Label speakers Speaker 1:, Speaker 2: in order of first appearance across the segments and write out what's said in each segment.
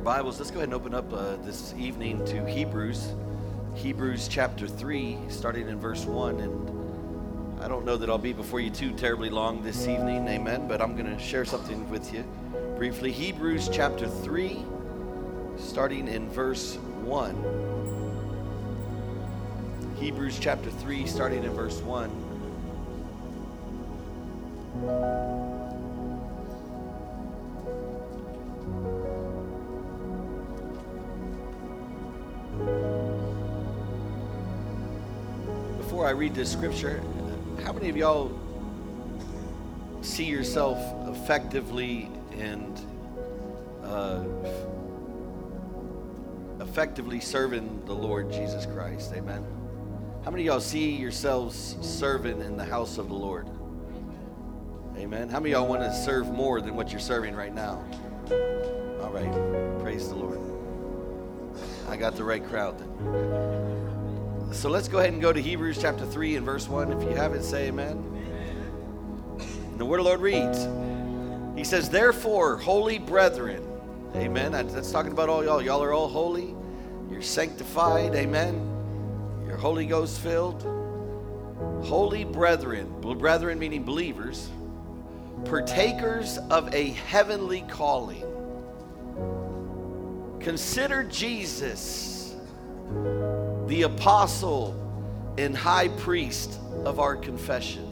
Speaker 1: your Bibles, let's go ahead and open up uh, this evening to Hebrews, Hebrews chapter 3, starting in verse 1. And I don't know that I'll be before you too terribly long this evening, amen, but I'm going to share something with you briefly. Hebrews chapter 3, starting in verse 1. Hebrews chapter 3, starting in verse 1. Read this scripture, how many of y'all see yourself effectively and uh, effectively serving the Lord Jesus Christ? Amen. How many of y'all see yourselves serving in the house of the Lord? Amen. How many of y'all want to serve more than what you're serving right now? All right. Praise the Lord. I got the right crowd then. So let's go ahead and go to Hebrews chapter 3 and verse 1. If you have it, say amen. amen. The word of the Lord reads, He says, Therefore, holy brethren, amen. That's talking about all y'all. Y'all are all holy. You're sanctified, amen. You're Holy Ghost filled. Holy brethren, brethren meaning believers, partakers of a heavenly calling. Consider Jesus the apostle and high priest of our confession.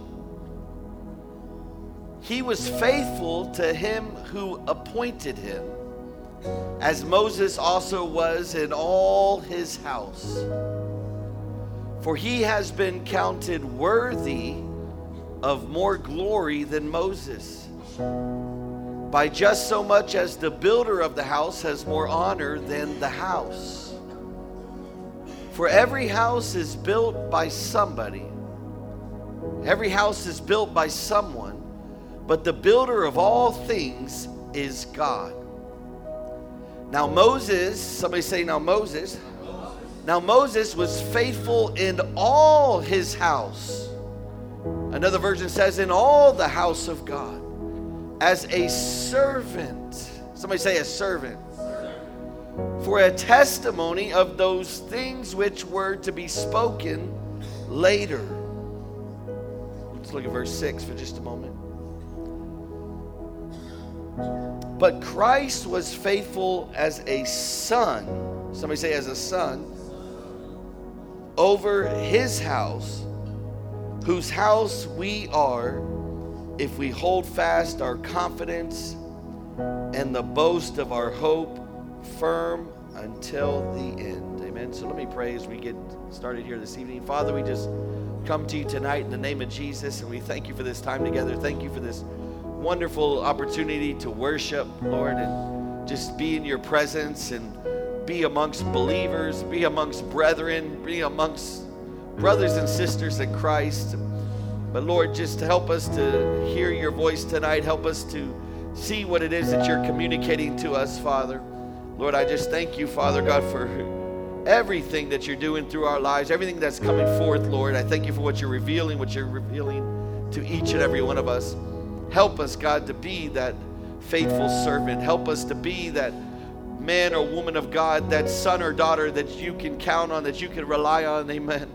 Speaker 1: He was faithful to him who appointed him, as Moses also was in all his house. For he has been counted worthy of more glory than Moses, by just so much as the builder of the house has more honor than the house. For every house is built by somebody, every house is built by someone, but the builder of all things is God. Now, Moses, somebody say, now Moses. Now, Moses was faithful in all his house. Another version says, in all the house of God, as a servant. Somebody say, a servant for a testimony of those things which were to be spoken later. Let's look at verse 6 for just a moment. But Christ was faithful as a son. Somebody say, as a son. Over his house, whose house we are, if we hold fast our confidence and the boast of our hope firm until the end. Amen. So let me pray as we get started here this evening. Father, we just come to you tonight in the name of Jesus, and we thank you for this time together. Thank you for this wonderful opportunity to worship, Lord, and just be in your presence and be amongst believers, be amongst brethren, be amongst brothers and sisters in Christ. But Lord, just help us to hear your voice tonight. Help us to see what it is that you're communicating to us, Father. Lord, I just thank you, Father God, for everything that you're doing through our lives, everything that's coming forth, Lord. I thank you for what you're revealing, what you're revealing to each and every one of us. Help us, God, to be that faithful servant. Help us to be that man or woman of God, that son or daughter that you can count on, that you can rely on. Amen.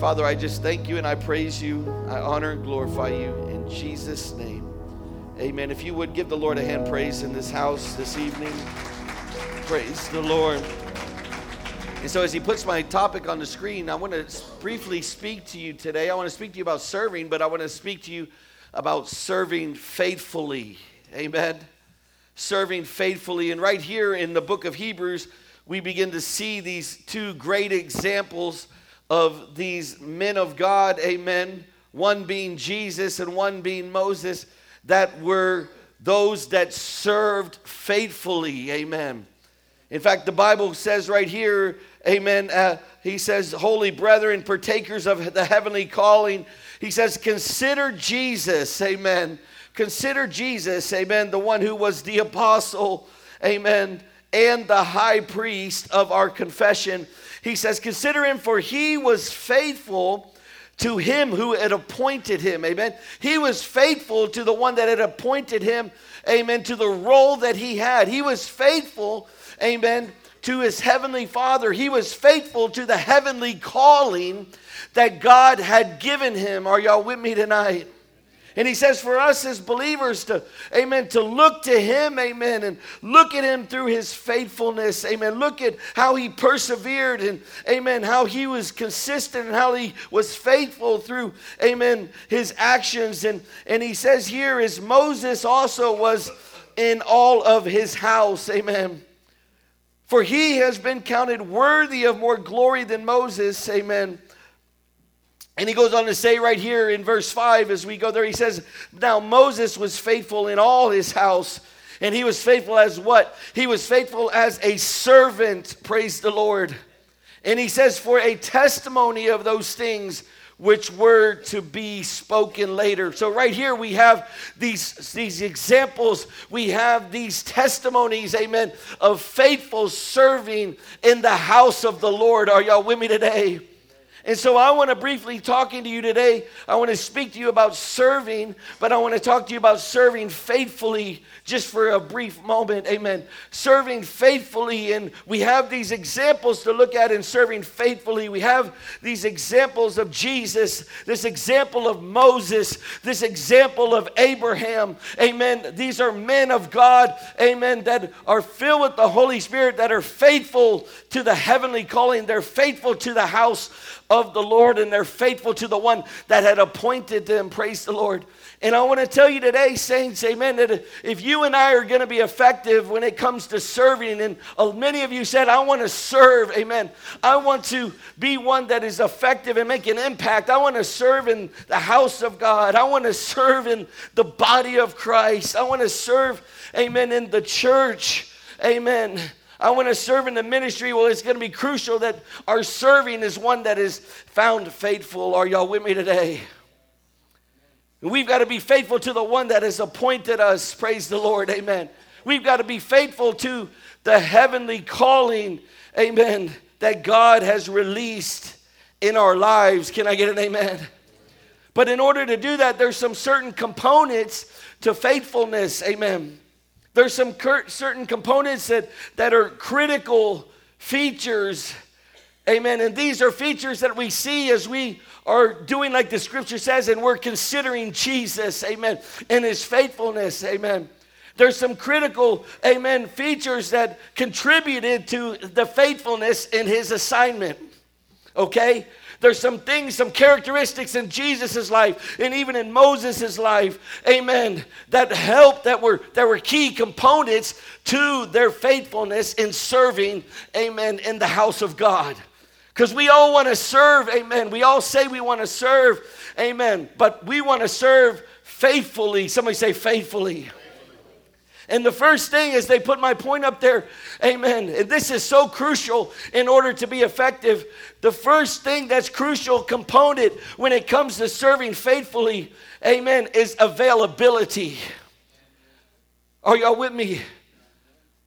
Speaker 1: Father, I just thank you and I praise you. I honor and glorify you in Jesus' name. Amen. If you would give the Lord a hand praise in this house this evening. Praise the Lord. And so, as he puts my topic on the screen, I want to briefly speak to you today. I want to speak to you about serving, but I want to speak to you about serving faithfully. Amen. Serving faithfully. And right here in the book of Hebrews, we begin to see these two great examples of these men of God. Amen. One being Jesus and one being Moses, that were those that served faithfully. Amen. In fact, the Bible says right here, amen, uh, he says, Holy brethren, partakers of the heavenly calling. He says, Consider Jesus, amen. Consider Jesus, amen, the one who was the apostle, amen, and the high priest of our confession. He says, Consider him, for he was faithful to him who had appointed him. Amen. He was faithful to the one that had appointed him. Amen. To the role that he had. He was faithful. Amen. To his heavenly father. He was faithful to the heavenly calling that God had given him. Are y'all with me tonight? And he says for us as believers to, amen, to look to him, amen, and look at him through his faithfulness, amen. Look at how he persevered and, amen, how he was consistent and how he was faithful through, amen, his actions. And, and he says here is Moses also was in all of his house, amen. For he has been counted worthy of more glory than Moses, amen. And he goes on to say right here in verse 5 as we go there, he says, Now Moses was faithful in all his house. And he was faithful as what? He was faithful as a servant, praise the Lord. And he says, For a testimony of those things which were to be spoken later. So right here we have these, these examples, we have these testimonies, amen, of faithful serving in the house of the Lord. Are y'all with me today? And so I want to briefly talking to you today. I want to speak to you about serving, but I want to talk to you about serving faithfully just for a brief moment. Amen. Serving faithfully and we have these examples to look at in serving faithfully. We have these examples of Jesus, this example of Moses, this example of Abraham. Amen. These are men of God. Amen. That are filled with the Holy Spirit that are faithful to the heavenly calling. They're faithful to the house of the Lord and they're faithful to the one that had appointed them. Praise the Lord. And I want to tell you today, saints, amen, that if you and I are going to be effective when it comes to serving, and uh, many of you said, I want to serve, amen. I want to be one that is effective and make an impact. I want to serve in the house of God. I want to serve in the body of Christ. I want to serve, amen, in the church, amen. I want to serve in the ministry. Well, it's going to be crucial that our serving is one that is found faithful. Are y'all with me today? We've got to be faithful to the one that has appointed us. Praise the Lord. Amen. We've got to be faithful to the heavenly calling. Amen. That God has released in our lives. Can I get an amen? But in order to do that, there's some certain components to faithfulness. Amen. There's some certain components that, that are critical features. Amen. And these are features that we see as we are doing like the scripture says, and we're considering Jesus. Amen. And his faithfulness. Amen. There's some critical, amen, features that contributed to the faithfulness in his assignment. Okay? There's some things, some characteristics in Jesus' life and even in Moses' life, amen, that helped, that were, that were key components to their faithfulness in serving, amen, in the house of God. Because we all want to serve, amen. We all say we want to serve, amen, but we want to serve faithfully. Somebody say faithfully. And the first thing is they put my point up there, amen. And this is so crucial in order to be effective. The first thing that's crucial component when it comes to serving faithfully, amen, is availability. Are y'all with me?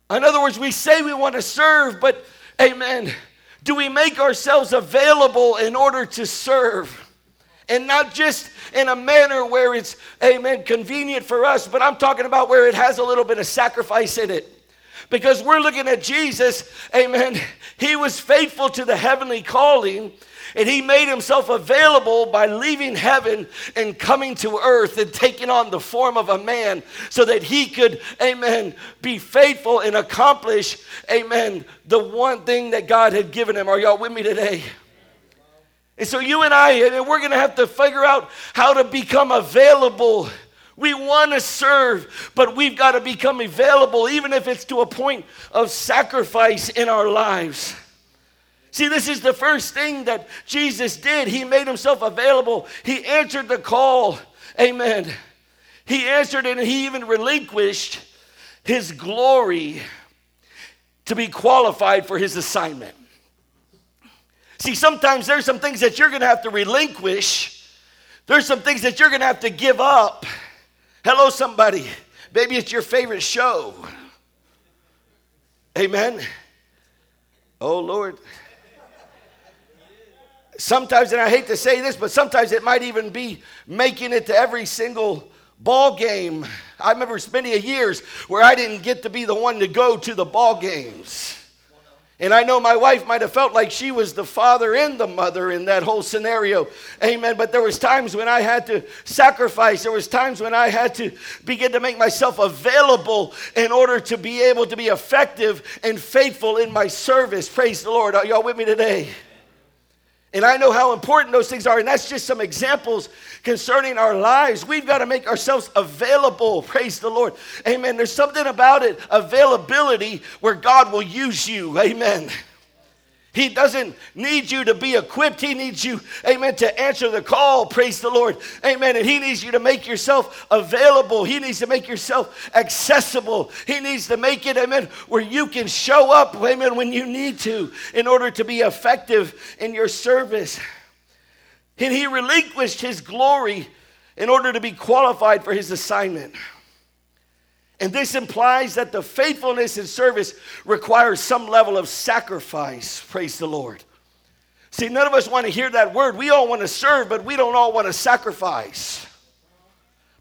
Speaker 1: In other words, we say we want to serve, but amen, do we make ourselves available in order to serve? And not just in a manner where it's, amen, convenient for us, but I'm talking about where it has a little bit of sacrifice in it. Because we're looking at Jesus, amen. He was faithful to the heavenly calling, and he made himself available by leaving heaven and coming to earth and taking on the form of a man so that he could, amen, be faithful and accomplish, amen, the one thing that God had given him. Are y'all with me today? And so you and I, we're going to have to figure out how to become available. We want to serve, but we've got to become available, even if it's to a point of sacrifice in our lives. See, this is the first thing that Jesus did. He made himself available, he answered the call. Amen. He answered and he even relinquished his glory to be qualified for his assignment. See, sometimes there's some things that you're going to have to relinquish. There's some things that you're going to have to give up. Hello, somebody. Maybe it's your favorite show. Amen. Oh, Lord. sometimes, and I hate to say this, but sometimes it might even be making it to every single ball game. I remember many years where I didn't get to be the one to go to the ball games. And I know my wife might have felt like she was the father and the mother in that whole scenario. Amen. But there was times when I had to sacrifice. There was times when I had to begin to make myself available in order to be able to be effective and faithful in my service. Praise the Lord. Are y'all with me today? And I know how important those things are. And that's just some examples concerning our lives. We've got to make ourselves available. Praise the Lord. Amen. There's something about it, availability, where God will use you. Amen. He doesn't need you to be equipped. He needs you, amen, to answer the call. Praise the Lord. Amen. And He needs you to make yourself available. He needs to make yourself accessible. He needs to make it, amen, where you can show up, amen, when you need to in order to be effective in your service. And He relinquished His glory in order to be qualified for His assignment. And this implies that the faithfulness in service requires some level of sacrifice. Praise the Lord. See, none of us want to hear that word. We all want to serve, but we don't all want to sacrifice.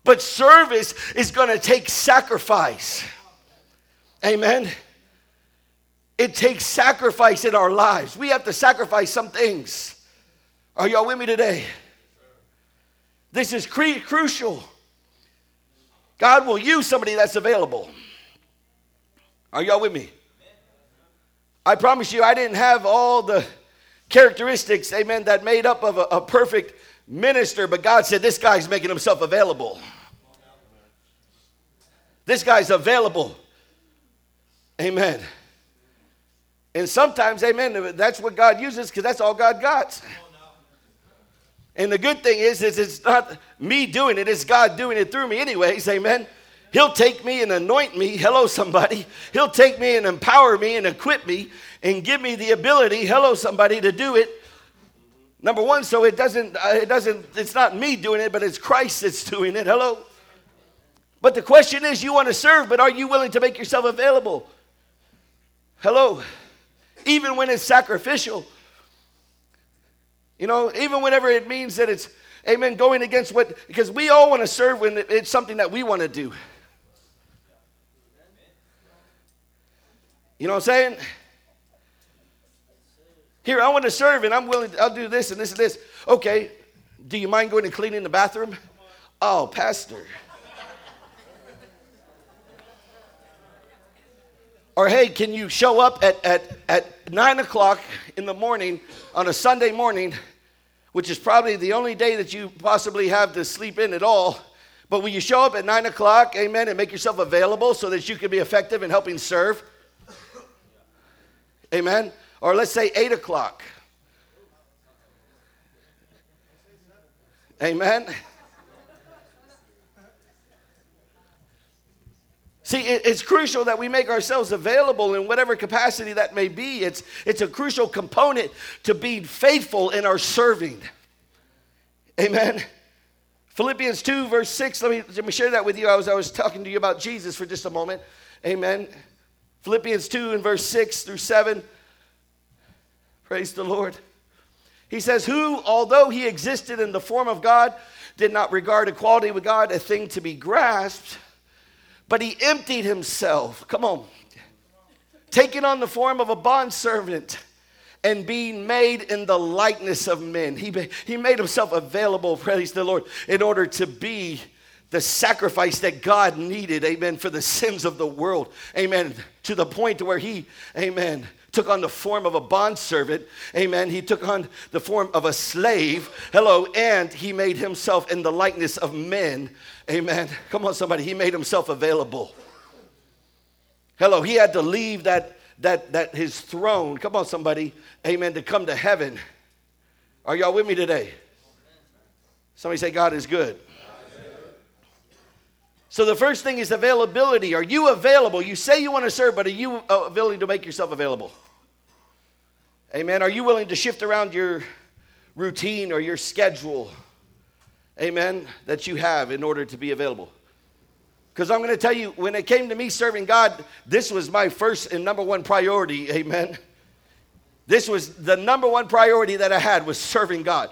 Speaker 1: But service is going to take sacrifice. Amen. It takes sacrifice in our lives. We have to sacrifice some things. Are y'all with me today? This is crucial. God will use somebody that's available. Are y'all with me? I promise you, I didn't have all the characteristics, amen, that made up of a, a perfect minister, but God said, This guy's making himself available. This guy's available. Amen. And sometimes, amen, that's what God uses because that's all God got. And the good thing is, is it's not me doing it, it's God doing it through me anyways, amen. He'll take me and anoint me, hello somebody. He'll take me and empower me and equip me and give me the ability, hello somebody, to do it. Number one, so it doesn't, uh, it doesn't, it's not me doing it, but it's Christ that's doing it, hello. But the question is, you want to serve, but are you willing to make yourself available? Hello. Even when it's sacrificial. You know, even whenever it means that it's, amen, going against what, because we all want to serve when it's something that we want to do. You know what I'm saying? Here, I want to serve and I'm willing, to, I'll do this and this and this. Okay, do you mind going and cleaning the bathroom? Oh, Pastor. Or hey, can you show up at, at, at nine o'clock in the morning on a Sunday morning, which is probably the only day that you possibly have to sleep in at all? But will you show up at nine o'clock, amen, and make yourself available so that you can be effective in helping serve? Amen. Or let's say eight o'clock. Amen. See, it's crucial that we make ourselves available in whatever capacity that may be. It's, it's a crucial component to being faithful in our serving. Amen. Philippians 2, verse 6, let me, let me share that with you. I was, I was talking to you about Jesus for just a moment. Amen. Philippians 2 and verse 6 through 7. Praise the Lord. He says, Who, although he existed in the form of God, did not regard equality with God a thing to be grasped but he emptied himself. Come on. Taking on the form of a bondservant and being made in the likeness of men. He, he made himself available, praise the Lord, in order to be the sacrifice that God needed, amen, for the sins of the world, amen, to the point where he, amen, took on the form of a bondservant, amen. He took on the form of a slave, hello, and he made himself in the likeness of men, amen. Come on, somebody, he made himself available. Hello, he had to leave that, that, that his throne, come on, somebody, amen, to come to heaven. Are y'all with me today? Somebody say, God is good. So the first thing is availability. Are you available? You say you want to serve, but are you uh, willing to make yourself available? Amen. Are you willing to shift around your routine or your schedule? Amen. That you have in order to be available. Because I'm going to tell you, when it came to me serving God, this was my first and number one priority. Amen. This was the number one priority that I had was serving God.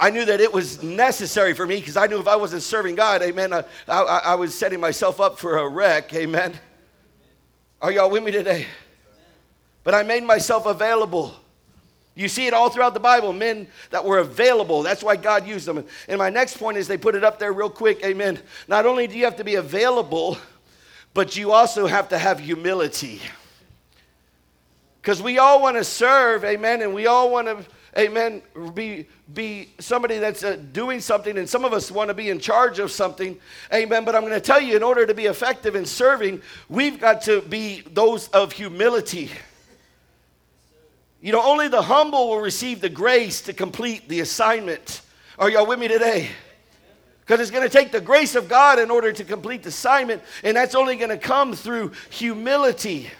Speaker 1: I knew that it was necessary for me because I knew if I wasn't serving God, amen, I, I, I, was setting myself up for a wreck, amen. Are y'all with me today? But I made myself available. You see it all throughout the Bible, men that were available. That's why God used them. And my next point is they put it up there real quick, amen. Not only do you have to be available, but you also have to have humility. Because we all want to serve, amen, and we all want to, amen, be, be somebody that's uh, doing something, and some of us want to be in charge of something, amen. But I'm going to tell you, in order to be effective in serving, we've got to be those of humility. You know, only the humble will receive the grace to complete the assignment. Are y'all with me today? Because it's going to take the grace of God in order to complete the assignment, and that's only going to come through humility.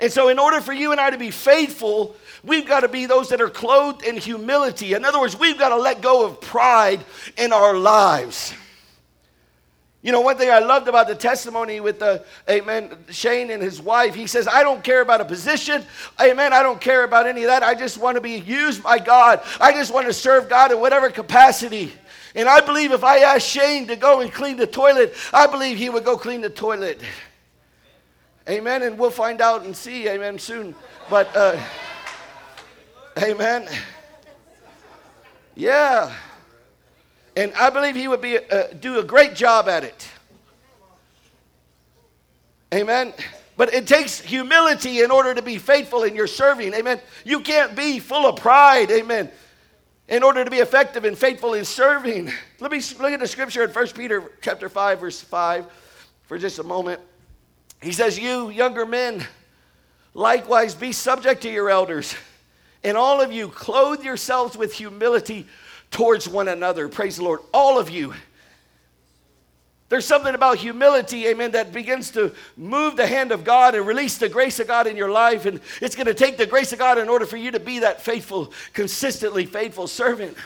Speaker 1: And so, in order for you and I to be faithful, we've got to be those that are clothed in humility. In other words, we've got to let go of pride in our lives. You know, one thing I loved about the testimony with the, amen, Shane and his wife, he says, I don't care about a position. Amen. I don't care about any of that. I just want to be used by God. I just want to serve God in whatever capacity. And I believe if I asked Shane to go and clean the toilet, I believe he would go clean the toilet. Amen. And we'll find out and see, amen, soon. But, uh, amen. Yeah. And I believe he would be, uh, do a great job at it. Amen. But it takes humility in order to be faithful in your serving. Amen. You can't be full of pride. Amen. In order to be effective and faithful in serving. Let me look at the scripture in 1 Peter chapter 5, verse 5 for just a moment. He says, You younger men, likewise be subject to your elders, and all of you clothe yourselves with humility towards one another. Praise the Lord. All of you. There's something about humility, amen, that begins to move the hand of God and release the grace of God in your life. And it's going to take the grace of God in order for you to be that faithful, consistently faithful servant.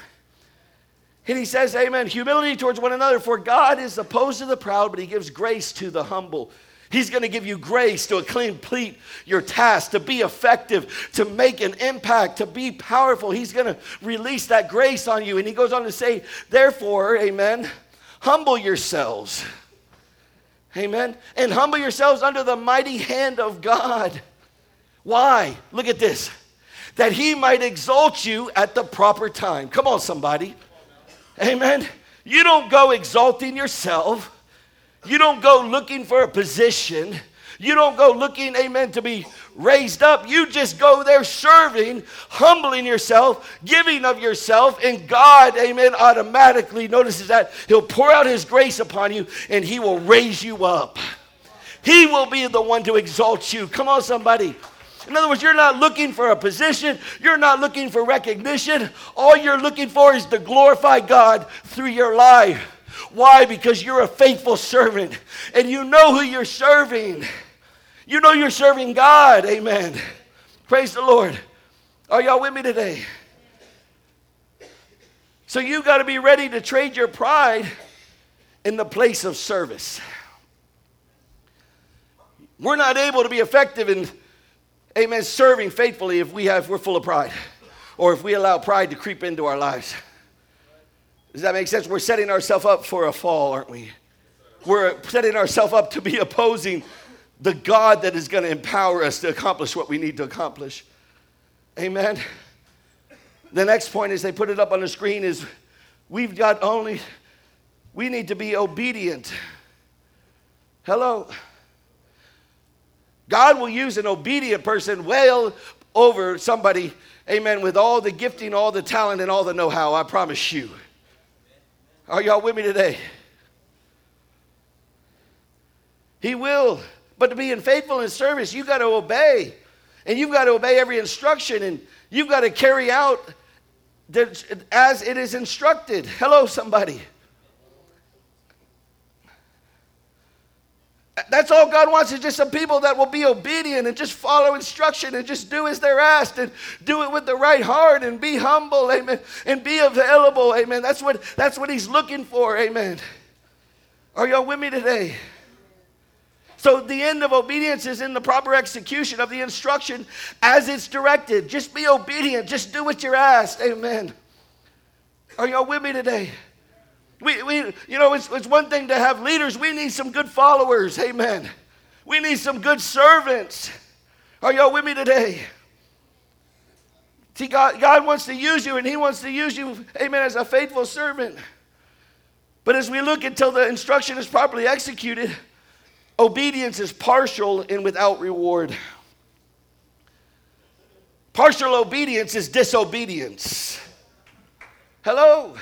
Speaker 1: And he says, Amen, humility towards one another, for God is opposed to the proud, but he gives grace to the humble. He's going to give you grace to complete your task, to be effective, to make an impact, to be powerful. He's going to release that grace on you. And he goes on to say, therefore, amen, humble yourselves. Amen. And humble yourselves under the mighty hand of God. Why? Look at this. That he might exalt you at the proper time. Come on, somebody. Amen. You don't go exalting yourself. You don't go looking for a position. You don't go looking, amen, to be raised up. You just go there serving, humbling yourself, giving of yourself, and God, amen, automatically notices that He'll pour out His grace upon you and He will raise you up. He will be the one to exalt you. Come on, somebody. In other words, you're not looking for a position, you're not looking for recognition. All you're looking for is to glorify God through your life. Why? Because you're a faithful servant and you know who you're serving. You know you're serving God. Amen. Praise the Lord. Are y'all with me today? So you got to be ready to trade your pride in the place of service. We're not able to be effective in, amen, serving faithfully if we have, if we're full of pride or if we allow pride to creep into our lives. Does that make sense? We're setting ourselves up for a fall, aren't we? We're setting ourselves up to be opposing the God that is going to empower us to accomplish what we need to accomplish. Amen. The next point is they put it up on the screen is we've got only we need to be obedient. Hello. God will use an obedient person well over somebody, amen, with all the gifting, all the talent, and all the know how, I promise you. Are y'all with me today? He will. But to be in faithful in service, you've got to obey. And you've got to obey every instruction and you've got to carry out as it is instructed. Hello, somebody. That's all God wants is just some people that will be obedient and just follow instruction and just do as they're asked and do it with the right heart and be humble, amen, and be available, amen. That's what, that's what He's looking for, amen. Are y'all with me today? So the end of obedience is in the proper execution of the instruction as it's directed. Just be obedient. Just do what you're asked. Amen. Are y'all with me today? We, we, you know, it's, it's one thing to have leaders. We need some good followers. Amen. We need some good servants. Are y'all with me today? See, God, God wants to use you, and He wants to use you, amen, as a faithful servant. But as we look until the instruction is properly executed, obedience is partial and without reward. Partial obedience is disobedience. Hello?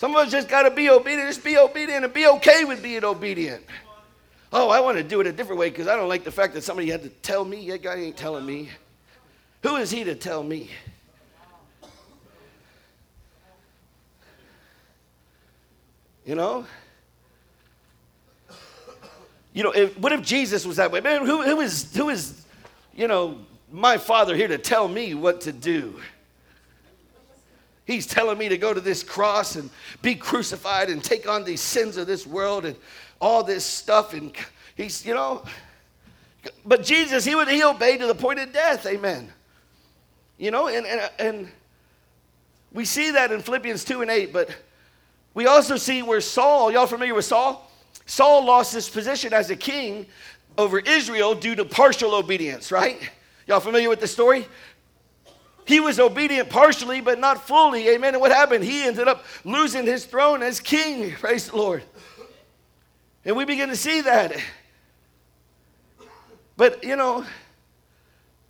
Speaker 1: Some of us just got to be obedient. Just be obedient and be okay with being obedient. Oh, I want to do it a different way because I don't like the fact that somebody had to tell me. That guy ain't telling me. Who is he to tell me? You know? You know, if, what if Jesus was that way? Man, who, who, is, who is, you know, my father here to tell me what to do? He's telling me to go to this cross and be crucified and take on these sins of this world and all this stuff. And he's, you know, but Jesus, he would he obeyed to the point of death. Amen. You know, and, and, and we see that in Philippians 2 and 8, but we also see where Saul, y'all familiar with Saul? Saul lost his position as a king over Israel due to partial obedience, right? Y'all familiar with the story? He was obedient partially, but not fully. Amen. And what happened? He ended up losing his throne as king. Praise the Lord. And we begin to see that. But, you know,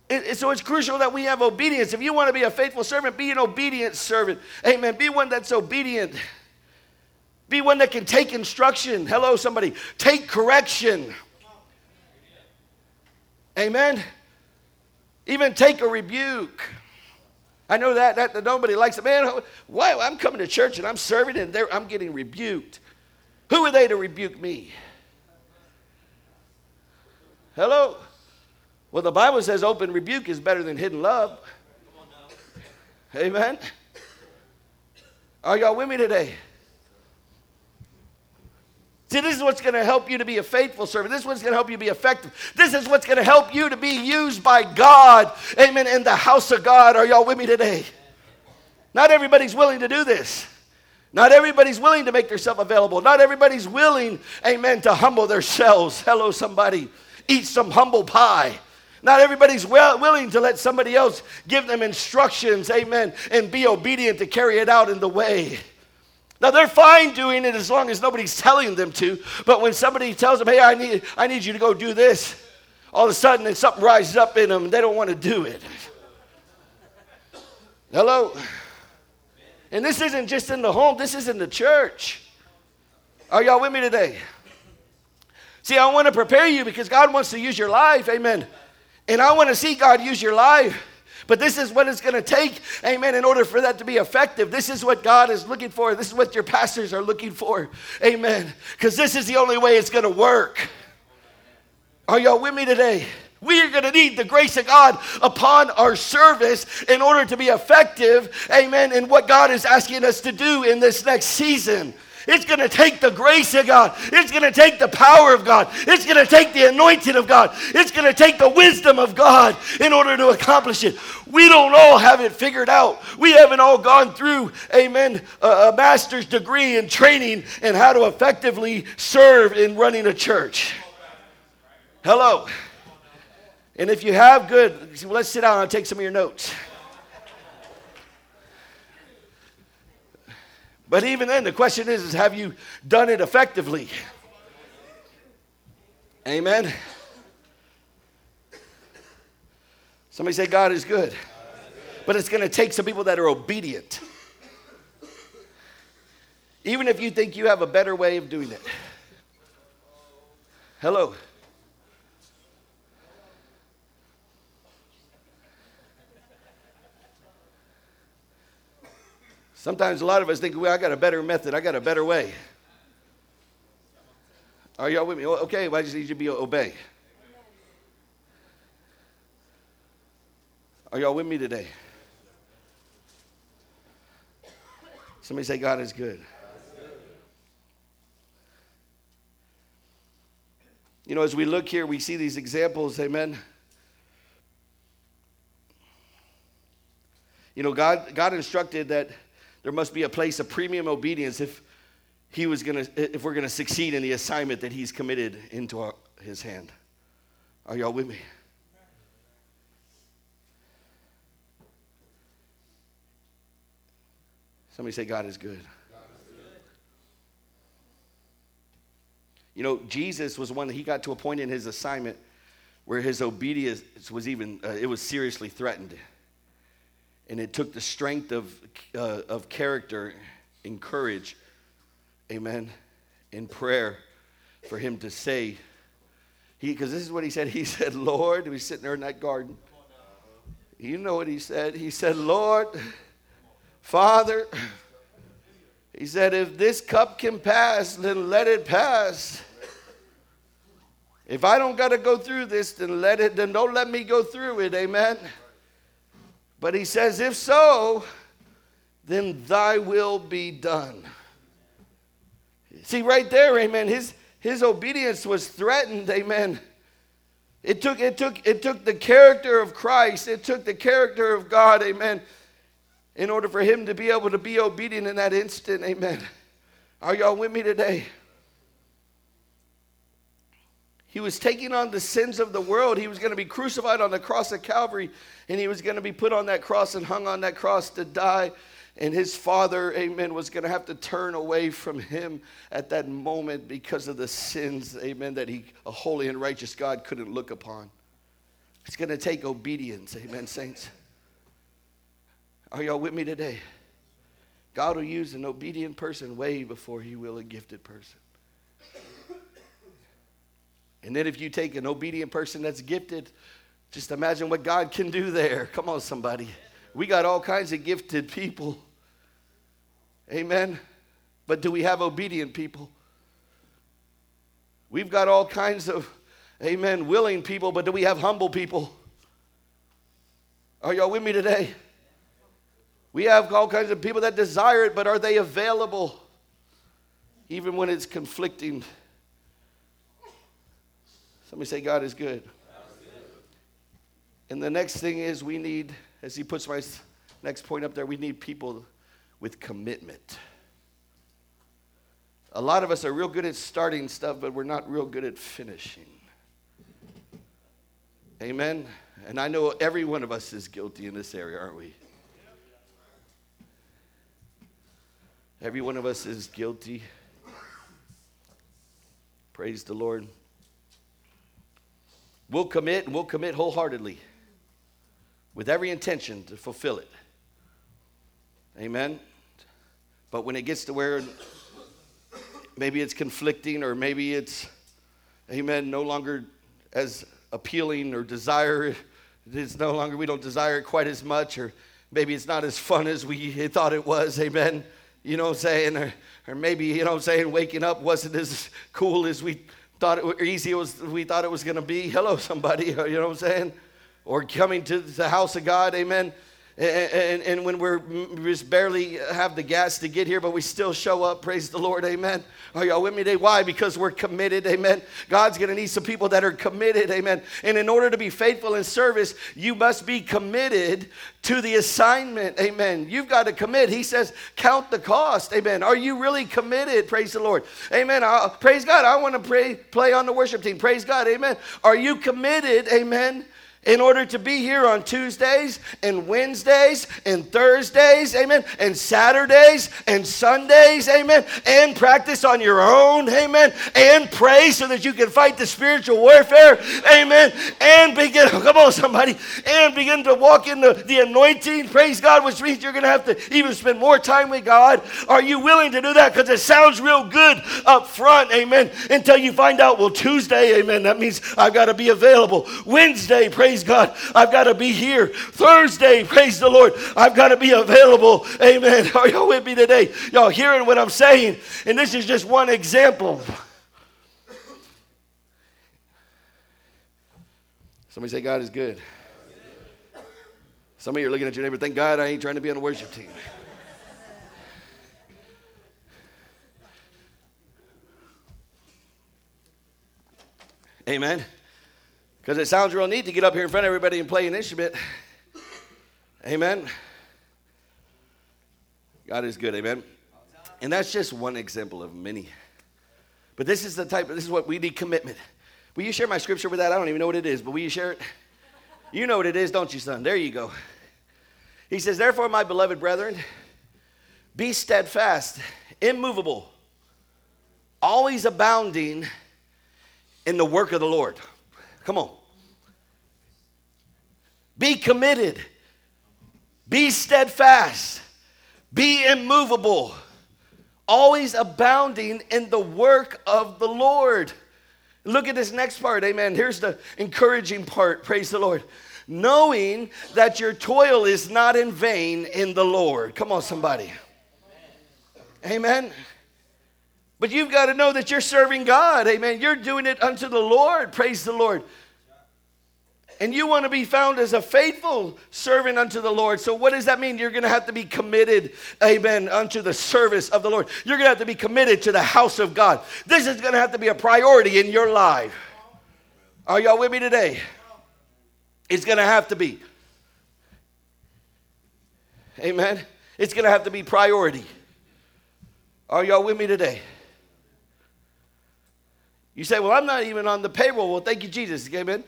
Speaker 1: it, so it's crucial that we have obedience. If you want to be a faithful servant, be an obedient servant. Amen. Be one that's obedient. Be one that can take instruction. Hello, somebody. Take correction. Amen. Even take a rebuke. I know that, that, that nobody likes it. Man, why? I'm coming to church and I'm serving and I'm getting rebuked. Who are they to rebuke me? Hello? Well, the Bible says open rebuke is better than hidden love. Amen. Are y'all with me today? See, this is what's going to help you to be a faithful servant. This is what's going to help you be effective. This is what's going to help you to be used by God. Amen. In the house of God. Are y'all with me today? Not everybody's willing to do this. Not everybody's willing to make themselves available. Not everybody's willing, amen, to humble themselves. Hello, somebody. Eat some humble pie. Not everybody's well, willing to let somebody else give them instructions, amen, and be obedient to carry it out in the way. Now they're fine doing it as long as nobody's telling them to. But when somebody tells them, "Hey, I need, I need you to go do this," all of a sudden, something rises up in them, and they don't want to do it. Hello. And this isn't just in the home. This is in the church. Are y'all with me today? See, I want to prepare you because God wants to use your life. Amen. And I want to see God use your life. But this is what it's going to take, amen, in order for that to be effective. This is what God is looking for. This is what your pastors are looking for, amen. Because this is the only way it's going to work. Are y'all with me today? We are going to need the grace of God upon our service in order to be effective, amen, in what God is asking us to do in this next season. It's going to take the grace of God. It's going to take the power of God. It's going to take the anointing of God. It's going to take the wisdom of God in order to accomplish it. We don't all have it figured out. We haven't all gone through, amen, a, a master's degree in training and how to effectively serve in running a church. Hello. And if you have, good. Let's sit down and take some of your notes. But even then, the question is, is have you done it effectively? Amen. Somebody say, God is good. But it's going to take some people that are obedient. Even if you think you have a better way of doing it. Hello. Sometimes a lot of us think, well, I got a better method, I got a better way. Are y'all with me? Okay, well, I just need you to be obey. Are y'all with me today? Somebody say, God is good. You know, as we look here, we see these examples, amen. You know, God, God instructed that there must be a place of premium obedience if he was gonna if we're gonna succeed in the assignment that he's committed into our, his hand. Are y'all with me? Somebody say, God is good. You know, Jesus was one that he got to a point in his assignment where his obedience was even, uh, it was seriously threatened. And it took the strength of, uh, of character and courage, amen, in prayer for him to say, because this is what he said. He said, Lord, he was sitting there in that garden. You know what he said? He said, Lord, Father, he said, if this cup can pass, then let it pass. If I don't got to go through this, then let it, then don't let me go through it. Amen. But he says, if so, then thy will be done. See, right there, amen. His, his obedience was threatened, amen. It took, it, took, it took the character of Christ, it took the character of God, amen, in order for him to be able to be obedient in that instant. Amen. Are y'all with me today? He was taking on the sins of the world. He was going to be crucified on the cross of Calvary, and he was going to be put on that cross and hung on that cross to die. And his father, amen, was going to have to turn away from him at that moment because of the sins, amen, that he, a holy and righteous God, couldn't look upon. It's going to take obedience, amen, saints. Are y'all with me today? God will use an obedient person way before he will a gifted person. And then if you take an obedient person that's gifted, just imagine what God can do there. Come on, somebody. We got all kinds of gifted people. Amen. But do we have obedient people? We've got all kinds of, amen, willing people, but do we have humble people? Are y'all with me today? We have all kinds of people that desire it, but are they available even when it's conflicting? Somebody say, God is good. And the next thing is, we need, as he puts my next point up there, we need people with commitment. A lot of us are real good at starting stuff, but we're not real good at finishing. Amen. And I know every one of us is guilty in this area, aren't we? Every one of us is guilty. Praise the Lord. We'll commit and we'll commit wholeheartedly with every intention to fulfill it. Amen. But when it gets to where maybe it's conflicting or maybe it's, amen, no longer as appealing or desire, it's no longer, we don't desire it quite as much, or maybe it's not as fun as we thought it was, amen. You know what I'm saying? Or, or maybe, you know what I'm saying, waking up wasn't as cool as we thought it was easy as we thought it was going to be. Hello, somebody, you know what I'm saying? Or coming to the house of God, amen. And, and, when we're just barely have the gas to get here, but we still show up, praise the Lord, amen. Are y'all with me today? Why? Because we're committed, amen. God's gonna need some people that are committed, amen. And in order to be faithful in service, you must be committed to the assignment, amen. You've got to commit. He says, count the cost, amen. Are you really committed? Praise the Lord, amen. i praise God. I wanna pray, play on the worship team, praise God, amen. Are you committed, amen? In order to be here on Tuesdays and Wednesdays and Thursdays, amen, and Saturdays and Sundays, amen, and practice on your own, amen, and pray so that you can fight the spiritual warfare, amen, and begin, come on, somebody, and begin to walk in the, the anointing, praise God, which means you're going to have to even spend more time with God. Are you willing to do that? Because it sounds real good up front, amen, until you find out, well, Tuesday, amen, that means I've got to be available. Wednesday, praise praise God, I've got to be here. Thursday, praise the Lord, I've got to be available. Amen. Are y'all with me today? Y'all hearing what I'm saying? And this is just one example. Somebody say, God is good. Some of you are looking at your neighbor, thank God I ain't trying to be on the worship team. Amen. Because it sounds real neat to get up here in front of everybody and play an instrument. Amen. God is good. Amen. And that's just one example of many. But this is the type, of, this is what we need commitment. Will you share my scripture with that? I don't even know what it is, but will you share it? You know what it is, don't you, son? There you go. He says, Therefore, my beloved brethren, be steadfast, immovable, always abounding in the work of the Lord. Come on. Be committed, be steadfast, be immovable, always abounding in the work of the Lord. Look at this next part, amen. Here's the encouraging part, praise the Lord. Knowing that your toil is not in vain in the Lord. Come on, somebody. Amen. But you've got to know that you're serving God, amen. You're doing it unto the Lord, praise the Lord and you want to be found as a faithful servant unto the Lord. So, what does that mean? You're going to have to be committed, amen, unto the service of the Lord. You're going to have to be committed to the house of God. This is going to have to be a priority in your life. Are y'all with me today? It's going to have to be. Amen. It's going to have to be priority. Are y'all with me today? You say, Well, I'm not even on the payroll. Well, thank you, Jesus. Amen.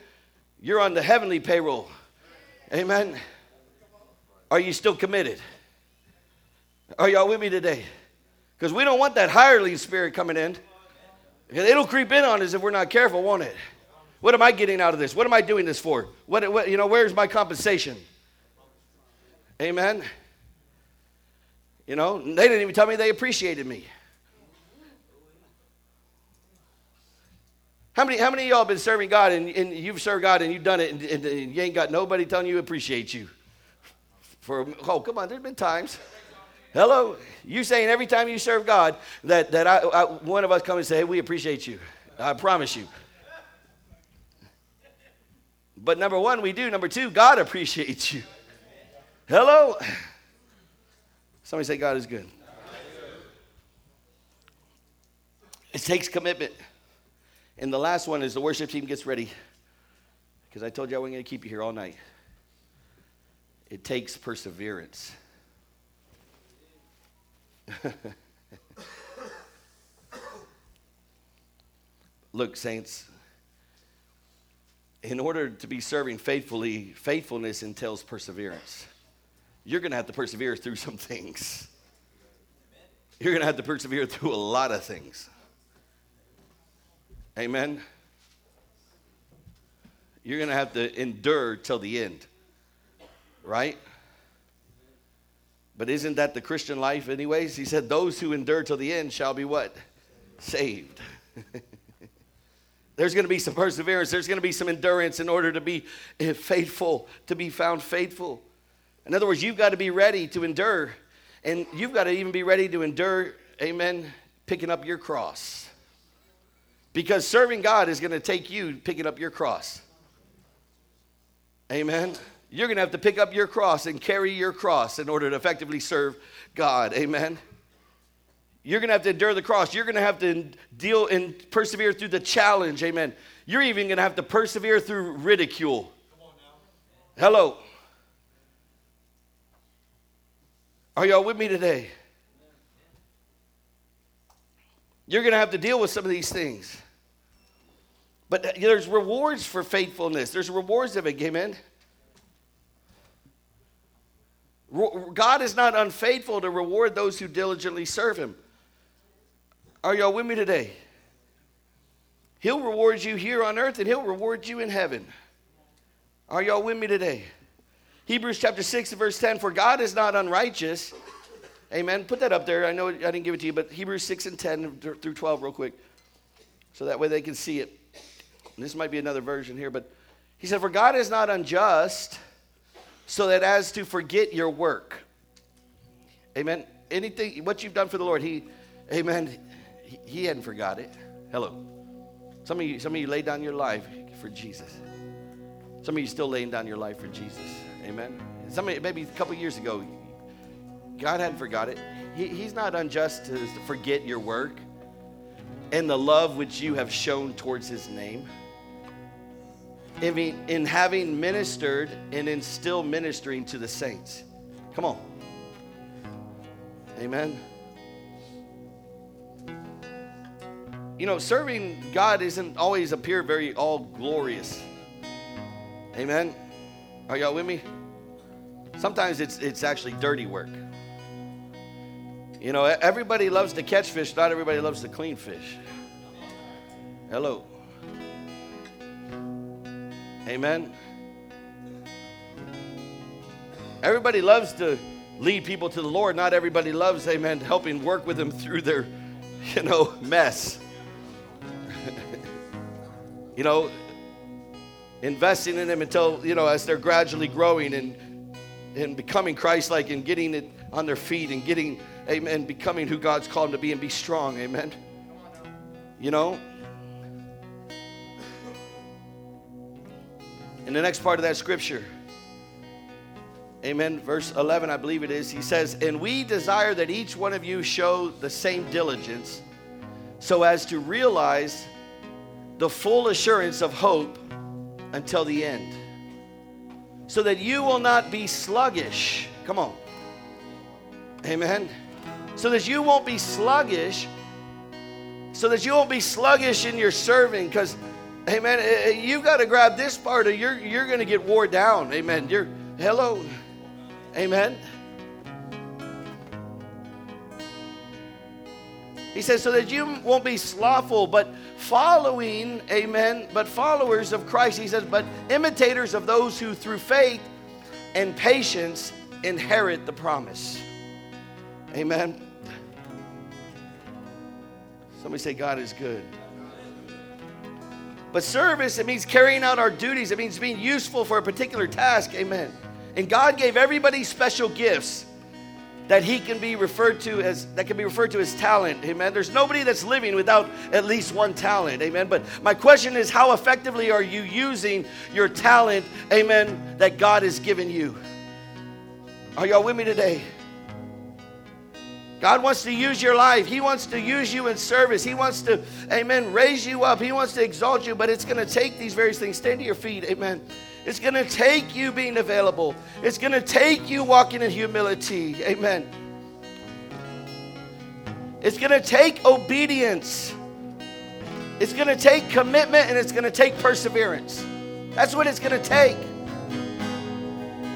Speaker 1: You're on the heavenly payroll. Amen. Are you still committed? Are y'all with me today? Because we don't want that hireling spirit coming in. It'll creep in on us if we're not careful, won't it? What am I getting out of this? What am I doing this for? What, what you know, where's my compensation? Amen. You know, they didn't even tell me they appreciated me. How many, how many of y'all been serving God and, and you've served God and you've done it and, and, and you ain't got nobody telling you appreciate you? For oh, come on, there's been times. Hello, you saying every time you serve God that that I, I, one of us come and say, "Hey, we appreciate you." I promise you. But number one, we do. Number two, God appreciates you. Hello. Somebody say, "God is good." It takes commitment. And the last one is the worship team gets ready. Because I told you I wasn't going to keep you here all night. It takes perseverance. Look, saints, in order to be serving faithfully, faithfulness entails perseverance. You're going to have to persevere through some things. You're going to have to persevere through a lot of things. Amen. You're going to have to endure till the end, right? But isn't that the Christian life, anyways? He said, Those who endure till the end shall be what? Saved. There's going to be some perseverance. There's going to be some endurance in order to be eh, faithful, to be found faithful. In other words, you've got to be ready to endure. And you've got to even be ready to endure, amen, picking up your cross. Because serving God is going to take you picking up your cross. Amen. You're going to have to pick up your cross and carry your cross in order to effectively serve God. Amen. You're going to have to endure the cross. You're going to have to deal and persevere through the challenge. Amen. You're even going to have to persevere through ridicule. Hello. Are y'all with me today? You're going to have to deal with some of these things. But there's rewards for faithfulness. There's rewards of it, amen. God is not unfaithful to reward those who diligently serve Him. Are y'all with me today? He'll reward you here on earth and He'll reward you in heaven. Are y'all with me today? Hebrews chapter 6, verse 10 For God is not unrighteous. Amen. Put that up there. I know I didn't give it to you, but Hebrews 6 and 10 through 12, real quick, so that way they can see it this might be another version here, but he said, For God is not unjust, so that as to forget your work. Amen. Anything, what you've done for the Lord, he, amen, he, he hadn't forgot it. Hello. Some of you, some of you laid down your life for Jesus. Some of you still laying down your life for Jesus. Amen. Some you, maybe a couple years ago, God hadn't forgot it. He, he's not unjust to forget your work and the love which you have shown towards his name. In, in having ministered and in still ministering to the saints. Come on. Amen. You know, serving God isn't always appear very all glorious. Amen. Are y'all with me? Sometimes it's it's actually dirty work. You know, everybody loves to catch fish, not everybody loves to clean fish. Hello. Amen. Everybody loves to lead people to the Lord. Not everybody loves, amen, helping work with them through their, you know, mess. you know, investing in them until, you know, as they're gradually growing and and becoming Christ-like and getting it on their feet and getting, amen, becoming who God's called them to be and be strong, amen. You know, In the next part of that scripture, amen, verse 11, I believe it is, he says, And we desire that each one of you show the same diligence so as to realize the full assurance of hope until the end, so that you will not be sluggish. Come on. Amen. So that you won't be sluggish, so that you won't be sluggish in your serving, because Amen. Eh, eh, you got to grab this part or you're, you're going to get wore down. Amen. You're, hello. Amen. He says, so that you won't be slothful, but following, amen, but followers of Christ. He says, but imitators of those who through faith and patience inherit the promise. Amen. Somebody say, God is good. But service, it means carrying out our duties. It means being useful for a particular task. Amen. And God gave everybody special gifts that he can be referred to as that can be referred to as talent amen there's nobody that's living without at least one talent amen but my question is how effectively are you using your talent amen that god has given you are y'all with me today God wants to use your life. He wants to use you in service. He wants to, amen, raise you up. He wants to exalt you, but it's going to take these various things. Stand to your feet, amen. It's going to take you being available. It's going to take you walking in humility, amen. It's going to take obedience. It's going to take commitment and it's going to take perseverance. That's what it's going to take.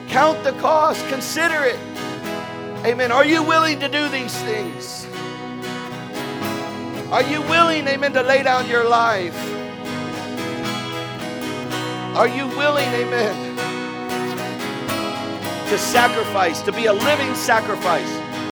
Speaker 1: Count the cost, consider it. Amen. Are you willing to do these things? Are you willing, amen, to lay down your life? Are you willing, amen, to sacrifice, to be a living sacrifice?